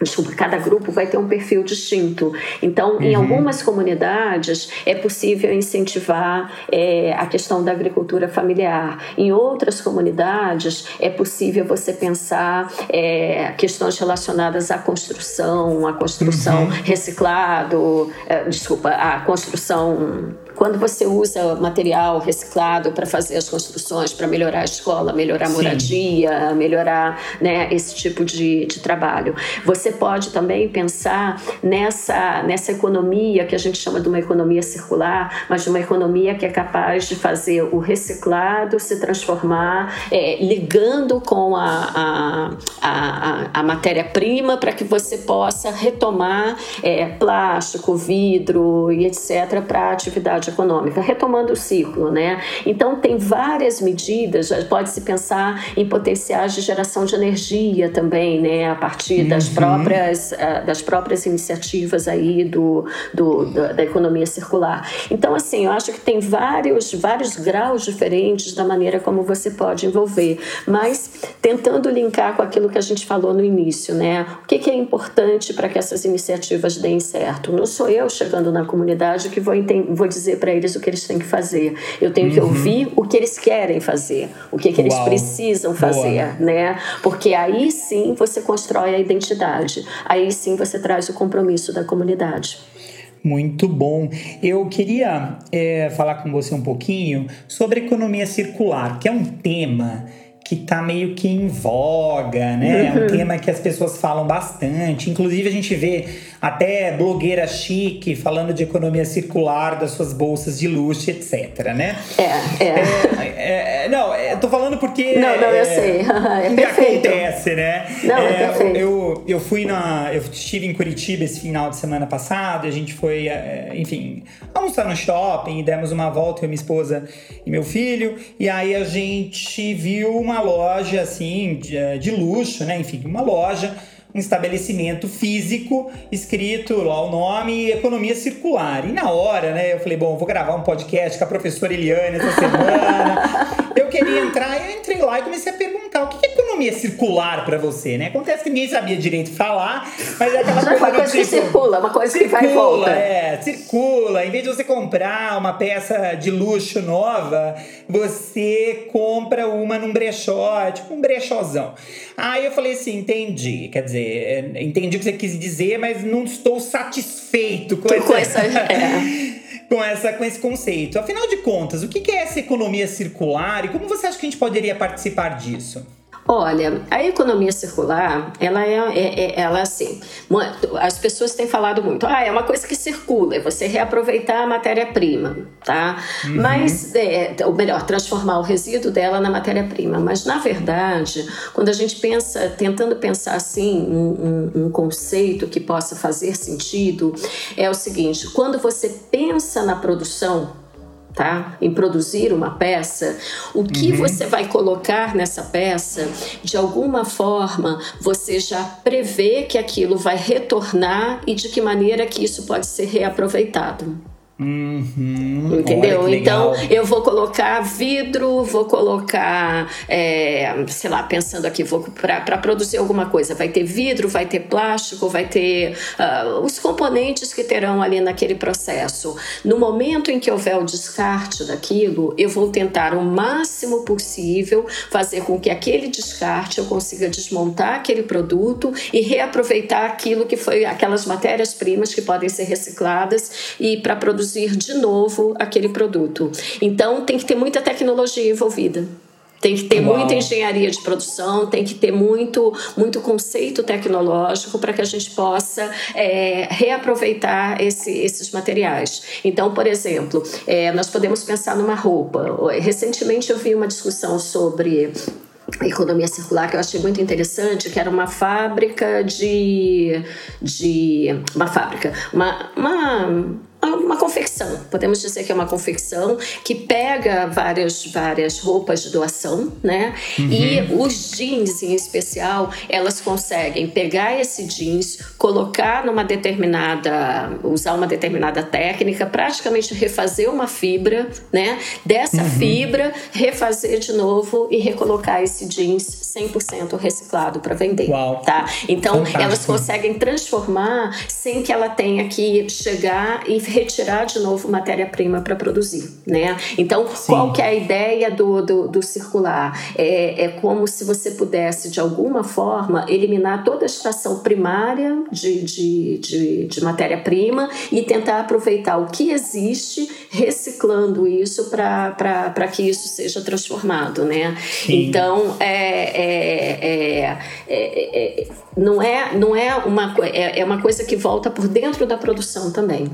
Speaker 2: Desculpa, cada grupo vai ter um perfil distinto. Então, uhum. em algumas comunidades, é possível incentivar é, a questão da agricultura familiar. Em outras comunidades, é possível você pensar é, questões relacionadas à construção, à construção uhum. reciclado, é, desculpa, à construção quando você usa material reciclado para fazer as construções, para melhorar a escola, melhorar a moradia, Sim. melhorar né, esse tipo de, de trabalho. Você pode também pensar nessa, nessa economia que a gente chama de uma economia circular, mas de uma economia que é capaz de fazer o reciclado se transformar, é, ligando com a, a, a, a matéria-prima para que você possa retomar é, plástico, vidro e etc. para a atividade atividade econômica, retomando o ciclo, né? Então tem várias medidas, pode-se pensar em potenciais de geração de energia também, né? A partir uhum. das próprias uh, das próprias iniciativas aí do, do da, da, economia circular. Então assim, eu acho que tem vários vários graus diferentes da maneira como você pode envolver, mas tentando linkar com aquilo que a gente falou no início, né? O que, que é importante para que essas iniciativas deem certo? Não sou eu chegando na comunidade que vou, vou dizer dizer para eles o que eles têm que fazer. Eu tenho uhum. que ouvir o que eles querem fazer, o que, que eles precisam fazer, Boa. né? Porque aí sim você constrói a identidade. Aí sim você traz o compromisso da comunidade.
Speaker 1: Muito bom. Eu queria é, falar com você um pouquinho sobre economia circular, que é um tema que tá meio que em voga, né? É um tema que as pessoas falam bastante. Inclusive, a gente vê até blogueira chique falando de economia circular, das suas bolsas de luxo, etc, né?
Speaker 2: É, é.
Speaker 1: é, é não, eu tô falando porque.
Speaker 2: Não, não, eu é, sei. É perfeito.
Speaker 1: acontece, né?
Speaker 2: Não, é, é perfeito.
Speaker 1: Eu, eu fui na. Eu estive em Curitiba esse final de semana passado, a gente foi, enfim, almoçar no shopping e demos uma volta, eu, minha esposa e meu filho, e aí a gente viu uma loja assim de, de luxo, né? Enfim, uma loja um estabelecimento físico escrito lá o nome Economia Circular. E na hora, né, eu falei, bom, vou gravar um podcast com a professora Eliane essa semana. Eu queria entrar, eu entrei lá e comecei a perguntar o que é economia circular para você, né? Acontece que ninguém sabia direito falar, mas é aquela
Speaker 2: coisa, uma coisa que, circula, uma coisa circula, que vai e volta.
Speaker 1: É, circula. Em vez de você comprar uma peça de luxo nova, você compra uma num brechó, tipo um brechózão. Aí eu falei assim, entendi. Quer dizer, entendi o que você quis dizer, mas não estou satisfeito com,
Speaker 2: com essa. essa é.
Speaker 1: Com, essa, com esse conceito. Afinal de contas, o que é essa economia circular e como você acha que a gente poderia participar disso?
Speaker 2: Olha, a economia circular, ela é, é, é ela é assim, as pessoas têm falado muito, ah, é uma coisa que circula, é você reaproveitar a matéria-prima, tá? Uhum. Mas, é, ou melhor, transformar o resíduo dela na matéria-prima. Mas, na verdade, quando a gente pensa, tentando pensar assim, um, um, um conceito que possa fazer sentido, é o seguinte, quando você pensa na produção, tá? Em produzir uma peça, o que uhum. você vai colocar nessa peça, de alguma forma, você já prevê que aquilo vai retornar e de que maneira que isso pode ser reaproveitado.
Speaker 1: Uhum.
Speaker 2: Entendeu? Então eu vou colocar vidro, vou colocar, é, sei lá, pensando aqui, vou para produzir alguma coisa. Vai ter vidro, vai ter plástico, vai ter uh, os componentes que terão ali naquele processo. No momento em que houver o descarte daquilo, eu vou tentar o máximo possível fazer com que aquele descarte eu consiga desmontar aquele produto e reaproveitar aquilo que foi aquelas matérias-primas que podem ser recicladas e para produzir produzir de novo aquele produto. Então tem que ter muita tecnologia envolvida. Tem que ter Uau. muita engenharia de produção, tem que ter muito, muito conceito tecnológico para que a gente possa é, reaproveitar esse, esses materiais. Então, por exemplo, é, nós podemos pensar numa roupa. Recentemente eu vi uma discussão sobre economia circular que eu achei muito interessante, que era uma fábrica de, de uma fábrica, uma, uma uma confecção, podemos dizer que é uma confecção que pega várias, várias roupas de doação, né? Uhum. E os jeans em especial, elas conseguem pegar esse jeans, colocar numa determinada, usar uma determinada técnica, praticamente refazer uma fibra, né? Dessa uhum. fibra, refazer de novo e recolocar esse jeans 100% reciclado para vender,
Speaker 1: Uau.
Speaker 2: tá? Então, Fantástico. elas conseguem transformar sem que ela tenha que chegar e retirar de novo matéria-prima para produzir, né? Então, Sim. qual que é a ideia do, do, do circular? É, é como se você pudesse, de alguma forma, eliminar toda a extração primária de, de, de, de matéria-prima e tentar aproveitar o que existe, reciclando isso para que isso seja transformado, né? Sim. Então, é, é, é, é, não, é, não é, uma, é, é uma coisa que volta por dentro da produção também.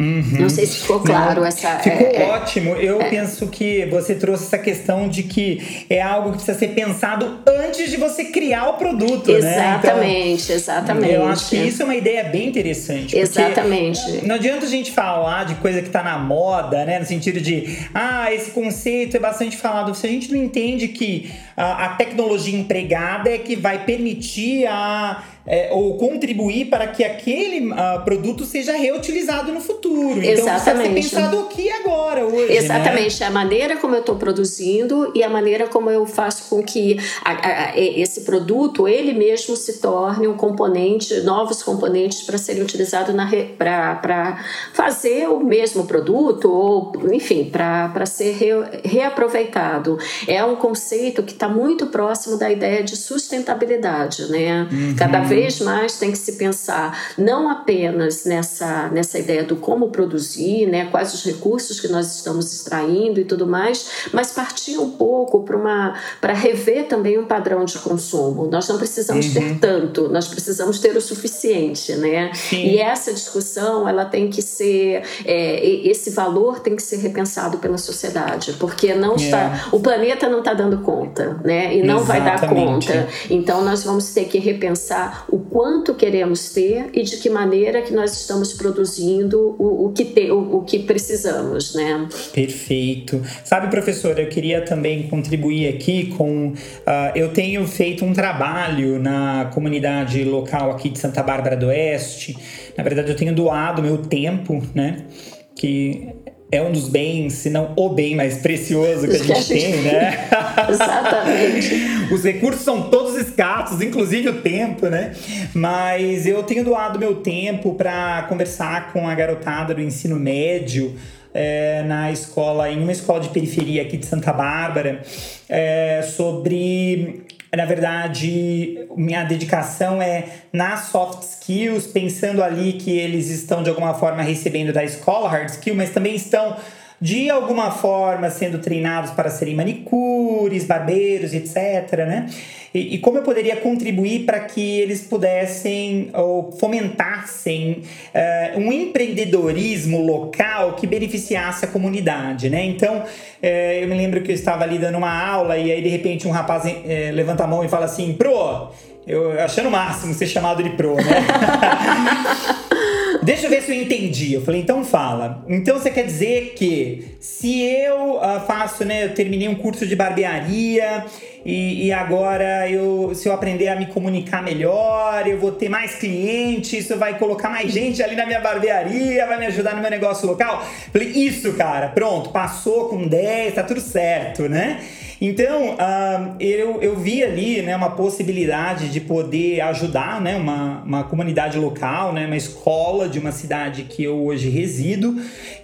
Speaker 2: Uhum. Não sei se ficou claro Não, essa.
Speaker 1: Ficou é, é, ótimo. Eu é. penso que você trouxe essa questão de que é algo que precisa ser pensado antes de você criar o produto.
Speaker 2: Exatamente,
Speaker 1: né? então,
Speaker 2: exatamente.
Speaker 1: Eu acho que isso é uma ideia bem interessante.
Speaker 2: Exatamente.
Speaker 1: Não adianta a gente falar de coisa que está na moda, né? No sentido de, ah, esse conceito é bastante falado. Se a gente não entende que a, a tecnologia empregada é que vai permitir a é, ou contribuir para que aquele uh, produto seja reutilizado no futuro. Então, Exatamente. Então, pensado aqui agora, hoje. Né?
Speaker 2: Exatamente. Né? A maneira como eu estou produzindo e a maneira como eu faço com que a, a, esse produto, ele mesmo, se torne um componente, novos componentes para serem utilizados para fazer o mesmo produto ou, enfim, para ser re, reaproveitado. É um conceito que está muito próximo da ideia de sustentabilidade, né? Uhum. Cada vez mais tem que se pensar não apenas nessa, nessa ideia do como produzir, né, quais os recursos que nós estamos extraindo e tudo mais, mas partir um pouco para uma para rever também um padrão de consumo. Nós não precisamos uhum. ter tanto, nós precisamos ter o suficiente, né? Sim. E essa discussão ela tem que ser é, esse valor tem que ser repensado pela sociedade, porque não está é. o planeta não está dando conta, né? E não Exatamente. vai dar conta. Então nós vamos ter que repensar o quanto queremos ter e de que maneira que nós estamos produzindo o, o que, te, o, o, que precisamos, né?
Speaker 1: Perfeito. Sabe, professora, eu queria também contribuir aqui com... Uh, eu tenho feito um trabalho na comunidade local aqui de Santa Bárbara do Oeste. Na verdade, eu tenho doado meu tempo, né? Que é um dos bens, se não o bem mais precioso que a gente tem, né?
Speaker 2: Exatamente.
Speaker 1: Os recursos são todos escassos, inclusive o tempo, né? Mas eu tenho doado meu tempo para conversar com a garotada do ensino médio. É, na escola, em uma escola de periferia aqui de Santa Bárbara, é, sobre na verdade, minha dedicação é nas soft skills, pensando ali que eles estão de alguma forma recebendo da escola hard skill, mas também estão de alguma forma sendo treinados para serem manicure manicures, barbeiros, etc, né? E, e como eu poderia contribuir para que eles pudessem ou fomentassem uh, um empreendedorismo local que beneficiasse a comunidade, né? Então, uh, eu me lembro que eu estava ali dando uma aula e aí de repente um rapaz uh, levanta a mão e fala assim, pro, eu achando o máximo ser chamado de pro, né? Deixa eu ver se eu entendi. Eu falei, então fala. Então você quer dizer que se eu uh, faço, né? Eu terminei um curso de barbearia e, e, agora eu, se eu aprender a me comunicar melhor, eu vou ter mais clientes, isso vai colocar mais gente ali na minha barbearia, vai me ajudar no meu negócio local. Falei, isso, cara, pronto, passou com 10, tá tudo certo, né? Então, uh, eu, eu vi ali né, uma possibilidade de poder ajudar né, uma, uma comunidade local, né, uma escola de uma cidade que eu hoje resido.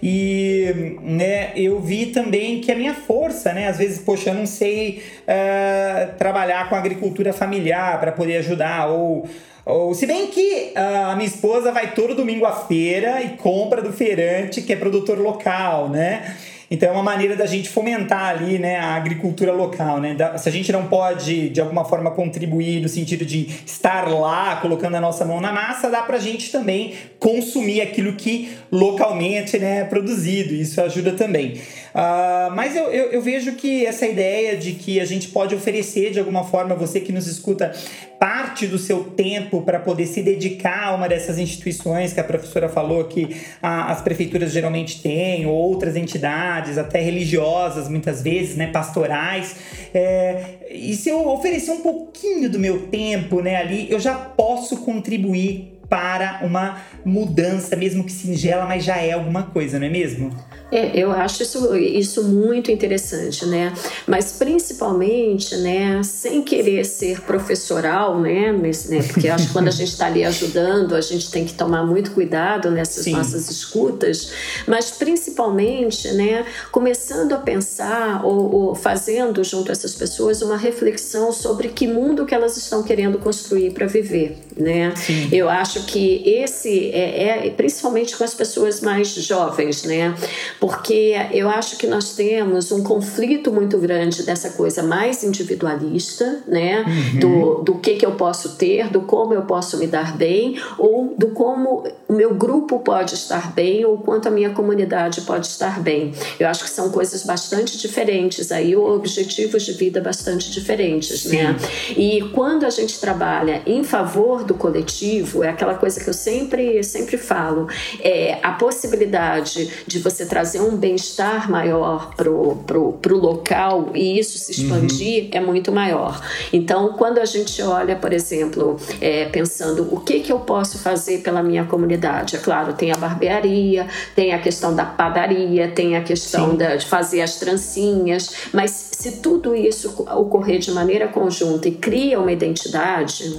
Speaker 1: E né, eu vi também que a minha força, né, às vezes, poxa, eu não sei uh, trabalhar com agricultura familiar para poder ajudar, ou ou, se bem que uh, a minha esposa vai todo domingo à feira e compra do feirante, que é produtor local, né? Então é uma maneira da gente fomentar ali, né, a agricultura local, né? Da, se a gente não pode de alguma forma contribuir no sentido de estar lá colocando a nossa mão na massa, dá pra gente também consumir aquilo que localmente né, é produzido. Isso ajuda também. Uh, mas eu, eu, eu, vejo que essa ideia de que a gente pode oferecer de alguma forma, você que nos escuta, parte do seu tempo para poder se dedicar a uma dessas instituições que a professora falou que a, as prefeituras geralmente têm, ou outras entidades, até religiosas muitas vezes, né, pastorais. É, e se eu oferecer um pouquinho do meu tempo né, ali, eu já posso contribuir para uma mudança, mesmo que singela, mas já é alguma coisa, não é mesmo?
Speaker 2: É, eu acho isso, isso muito interessante, né? Mas principalmente, né, sem querer ser professoral, né? Nesse, né porque acho que quando a gente está ali ajudando, a gente tem que tomar muito cuidado nessas Sim. nossas escutas, mas principalmente, né, começando a pensar ou, ou fazendo junto a essas pessoas uma reflexão sobre que mundo que elas estão querendo construir para viver, né? Sim. Eu acho que esse é, é principalmente com as pessoas mais jovens, né? Porque eu acho que nós temos um conflito muito grande dessa coisa mais individualista, né? Uhum. Do, do que, que eu posso ter, do como eu posso me dar bem, ou do como o meu grupo pode estar bem, ou quanto a minha comunidade pode estar bem. Eu acho que são coisas bastante diferentes aí, objetivos de vida bastante diferentes, Sim. né? E quando a gente trabalha em favor do coletivo, é aquela coisa que eu sempre, sempre falo, é a possibilidade de você trazer trazer um bem-estar maior pro, pro, pro local e isso se expandir uhum. é muito maior. Então, quando a gente olha, por exemplo, é, pensando o que, que eu posso fazer pela minha comunidade, é claro, tem a barbearia, tem a questão da padaria, tem a questão da, de fazer as trancinhas, mas se tudo isso ocorrer de maneira conjunta e cria uma identidade,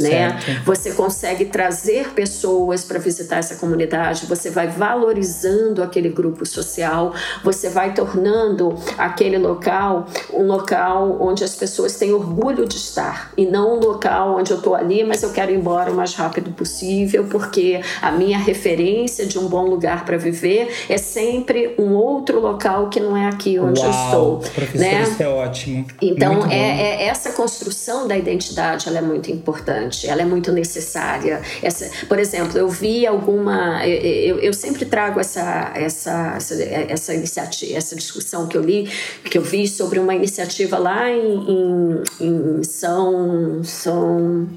Speaker 2: né? Você consegue trazer pessoas para visitar essa comunidade, você vai valorizando aquele grupo social, você vai tornando aquele local um local onde as pessoas têm orgulho de estar e não um local onde eu estou ali, mas eu quero ir embora o mais rápido possível, porque a minha referência de um bom lugar para viver é sempre um outro local que não é aqui onde
Speaker 1: Uau,
Speaker 2: eu estou.
Speaker 1: né? Isso é ótimo.
Speaker 2: Então, é, é, essa construção da identidade ela é muito importante importante, ela é muito necessária. Essa, por exemplo, eu vi alguma. Eu, eu sempre trago essa, essa, essa, essa iniciativa, essa discussão que eu li, que eu vi sobre uma iniciativa lá em, em, em São. São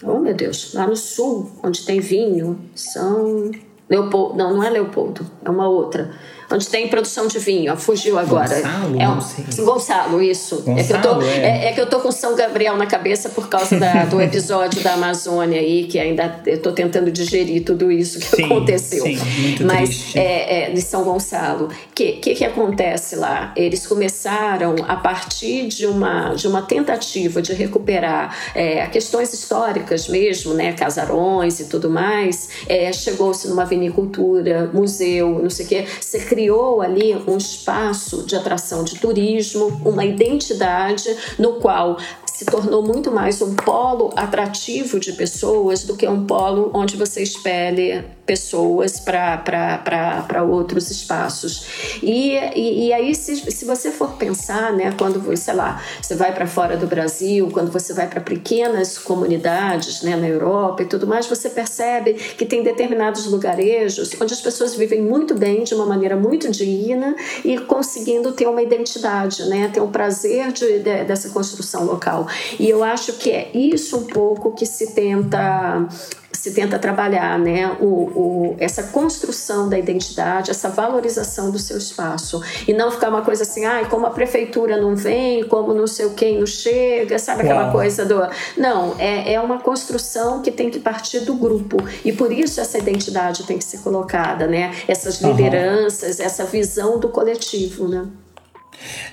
Speaker 2: Oh, meu Deus, lá no sul, onde tem vinho, São. Leopoldo, não, não é Leopoldo, é uma outra onde tem produção de vinho. Fugiu agora.
Speaker 1: Gonçalo?
Speaker 2: É um, Gonçalo, isso. Gonçalo, é, que eu tô, é. É, é. que eu tô com São Gabriel na cabeça por causa da, do episódio da Amazônia aí, que ainda eu tô tentando digerir tudo isso que sim, aconteceu.
Speaker 1: Sim, muito
Speaker 2: Mas
Speaker 1: triste.
Speaker 2: É, é, de São Gonçalo. O que, que, que acontece lá? Eles começaram a partir de uma, de uma tentativa de recuperar é, questões históricas mesmo, né? Casarões e tudo mais. É, Chegou-se numa vinicultura, museu, não sei o quê. Você criou ali um espaço de atração de turismo, uma identidade no qual se tornou muito mais um polo atrativo de pessoas do que um polo onde você espere pessoas para outros espaços. E, e, e, aí, se, se você for pensar, né, quando, sei lá, você vai para fora do Brasil, quando você vai para pequenas comunidades né, na Europa e tudo mais, você percebe que tem determinados lugarejos onde as pessoas vivem muito bem, de uma maneira muito digna e conseguindo ter uma identidade, né, ter um prazer de, de, dessa construção local. E eu acho que é isso um pouco que se tenta se tenta trabalhar né, o, o, essa construção da identidade, essa valorização do seu espaço. E não ficar uma coisa assim, ah, como a prefeitura não vem, como não sei o quem não chega, sabe aquela Uau. coisa do. Não, é, é uma construção que tem que partir do grupo. E por isso essa identidade tem que ser colocada, né? Essas lideranças, uhum. essa visão do coletivo, né?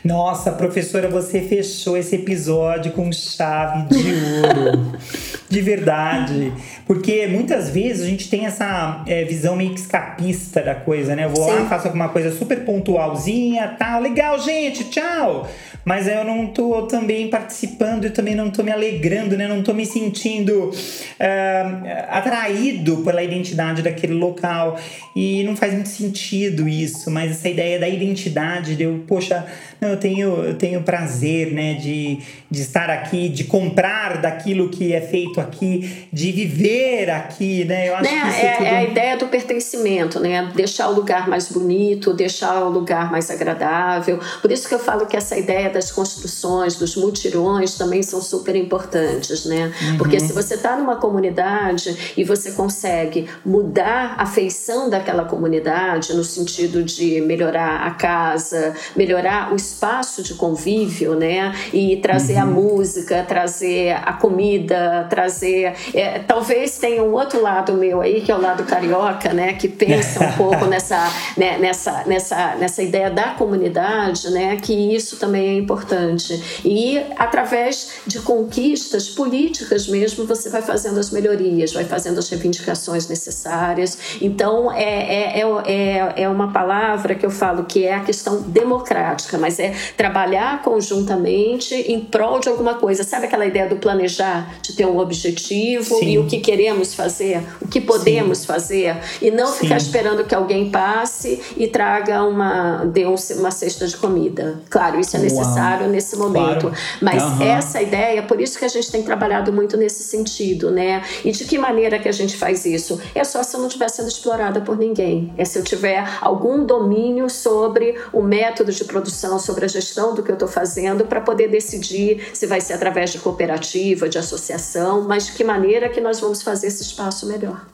Speaker 1: Nossa, professora, você fechou esse episódio com chave de ouro. de verdade. Porque muitas vezes a gente tem essa é, visão meio que escapista da coisa, né? Eu vou Sim. lá, faço alguma coisa super pontualzinha, tal. Legal, gente, tchau mas eu não tô também participando, eu também não tô me alegrando, né? Não tô me sentindo uh, atraído pela identidade daquele local. E não faz muito sentido isso, mas essa ideia da identidade, de eu, poxa, eu tenho, eu tenho prazer, né, de, de estar aqui, de comprar daquilo que é feito aqui, de viver aqui, né?
Speaker 2: Eu acho né? que é, tudo... é a ideia do pertencimento, né? Deixar o lugar mais bonito, deixar o lugar mais agradável. Por isso que eu falo que essa ideia das construções, dos mutirões também são super importantes, né? Uhum. Porque se você está numa comunidade e você consegue mudar a feição daquela comunidade no sentido de melhorar a casa, melhorar o espaço de convívio, né? E trazer uhum. a música, trazer a comida, trazer. É, talvez tenha um outro lado meu aí, que é o lado carioca, né? Que pensa um pouco nessa, né, nessa, nessa, nessa ideia da comunidade, né? Que isso também é importante. E através de conquistas políticas mesmo, você vai fazendo as melhorias, vai fazendo as reivindicações necessárias. Então, é, é, é, é uma palavra que eu falo que é a questão democrática, mas é trabalhar conjuntamente em prol de alguma coisa. Sabe aquela ideia do planejar, de ter um objetivo Sim. e o que queremos fazer, o que podemos Sim. fazer, e não Sim. ficar esperando que alguém passe e traga uma, dê uma cesta de comida. Claro, isso é necessário Uau. nesse momento, claro. mas uhum. essa ideia, por isso que a gente tem trabalhado muito nesse sentido, né? E de que maneira que a gente faz isso? É só se eu não estiver sendo explorada por ninguém, é se eu tiver algum domínio sobre o método de produção, sobre a gestão do que eu estou fazendo para poder decidir se vai ser através de cooperativa, de associação, mas de que maneira que nós vamos fazer esse espaço melhor.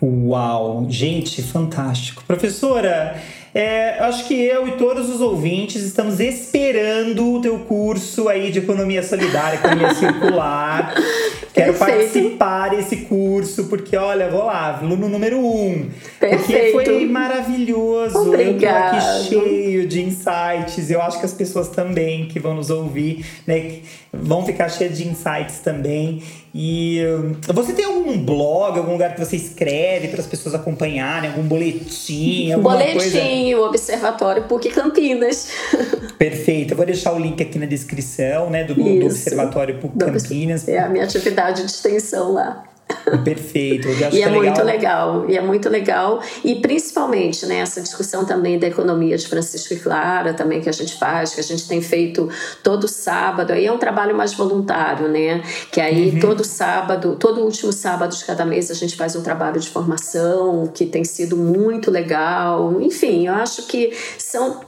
Speaker 1: Uau, gente, fantástico. Professora, é, acho que eu e todos os ouvintes estamos esperando o teu curso aí de economia solidária, economia circular. Quero Perfeito. participar desse curso, porque olha, vou lá, aluno número um. Perfeito. Porque foi maravilhoso. Obrigada. Eu tô aqui cheio de insights. Eu acho que as pessoas também que vão nos ouvir, né, vão ficar cheias de insights também. E você tem algum blog, algum lugar que você escreve para as pessoas acompanharem, algum boletim, alguma
Speaker 2: boletim,
Speaker 1: coisa?
Speaker 2: Boletim, o Observatório PUC Campinas.
Speaker 1: Perfeito. Eu vou deixar o link aqui na descrição, né, do, do Observatório PUC Campinas.
Speaker 2: É a minha atividade de extensão lá.
Speaker 1: Perfeito.
Speaker 2: e é, é muito legal. E é muito legal. E principalmente né, essa discussão também da economia de Francisco e Clara, também que a gente faz, que a gente tem feito todo sábado. Aí é um trabalho mais voluntário, né? Que aí uhum. todo sábado, todo último sábado de cada mês a gente faz um trabalho de formação que tem sido muito legal. Enfim, eu acho que são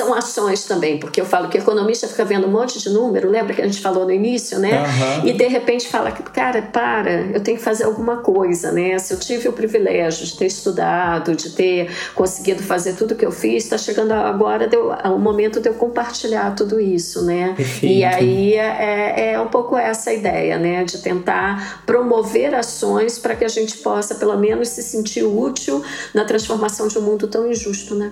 Speaker 2: são ações também, porque eu falo que economista fica vendo um monte de número, lembra que a gente falou no início, né? Uhum. E de repente fala cara, para, eu tenho que fazer alguma coisa, né? Se eu tive o privilégio de ter estudado, de ter conseguido fazer tudo que eu fiz, está chegando agora deu, o momento de eu compartilhar tudo isso, né? Perfeito. E aí é, é um pouco essa ideia, né? De tentar promover ações para que a gente possa, pelo menos, se sentir útil na transformação de um mundo tão injusto, né?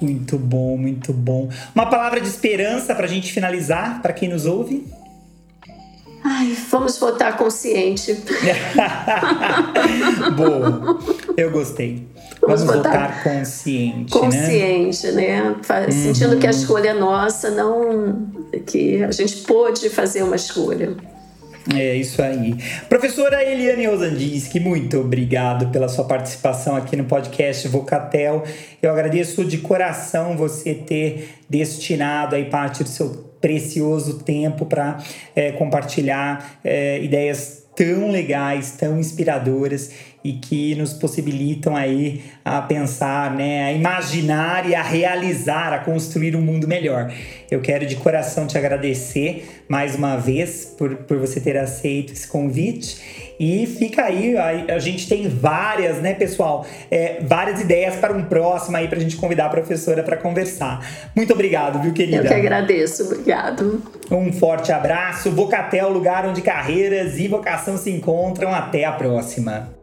Speaker 1: Muito bom, muito bom. Uma palavra de esperança para a gente finalizar, para quem nos ouve?
Speaker 2: Ai, vamos votar consciente.
Speaker 1: Boa, eu gostei. Vamos, vamos votar, votar, consciente.
Speaker 2: Consciente, né? né? Sentindo uhum. que a escolha é nossa, não que a gente pôde fazer uma escolha.
Speaker 1: É isso aí. Professora Eliane Ozandiski, muito obrigado pela sua participação aqui no podcast Vocatel. Eu agradeço de coração você ter destinado aí parte do seu precioso tempo para é, compartilhar é, ideias tão legais, tão inspiradoras e que nos possibilitam aí a pensar, né, a imaginar e a realizar, a construir um mundo melhor. Eu quero de coração te agradecer mais uma vez por, por você ter aceito esse convite e fica aí, a, a gente tem várias, né, pessoal, é, várias ideias para um próximo aí para a gente convidar a professora para conversar. Muito obrigado, viu, querida?
Speaker 2: Eu que agradeço, obrigado.
Speaker 1: Um forte abraço, Vocatel, lugar onde carreiras e vocação se encontram. Até a próxima.